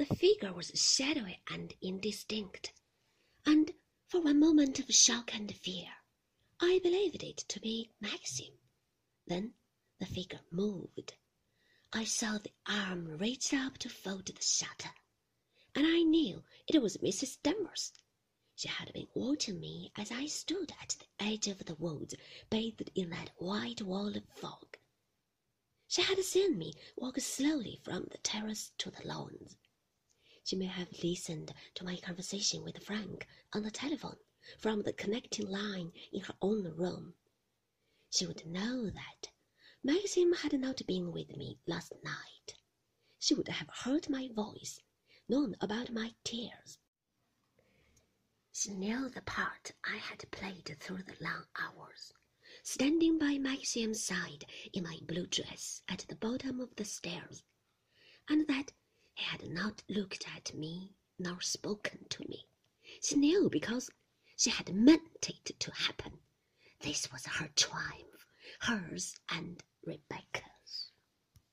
The figure was shadowy and indistinct, and for one moment of shock and fear, I believed it to be Maxim. Then the figure moved. I saw the arm reach up to fold the shutter, and I knew it was Mrs. Danvers. She had been watching me as I stood at the edge of the woods, bathed in that white wall of fog. She had seen me walk slowly from the terrace to the lawns. She may have listened to my conversation with Frank on the telephone from the connecting line in her own room. She would know that Maxim had not been with me last night. She would have heard my voice, known about my tears. She knew the part I had played through the long hours, standing by Maxim's side in my blue dress at the bottom of the stairs, and that had not looked at me nor spoken to me. She knew because she had meant it to happen. This was her triumph, hers and Rebecca.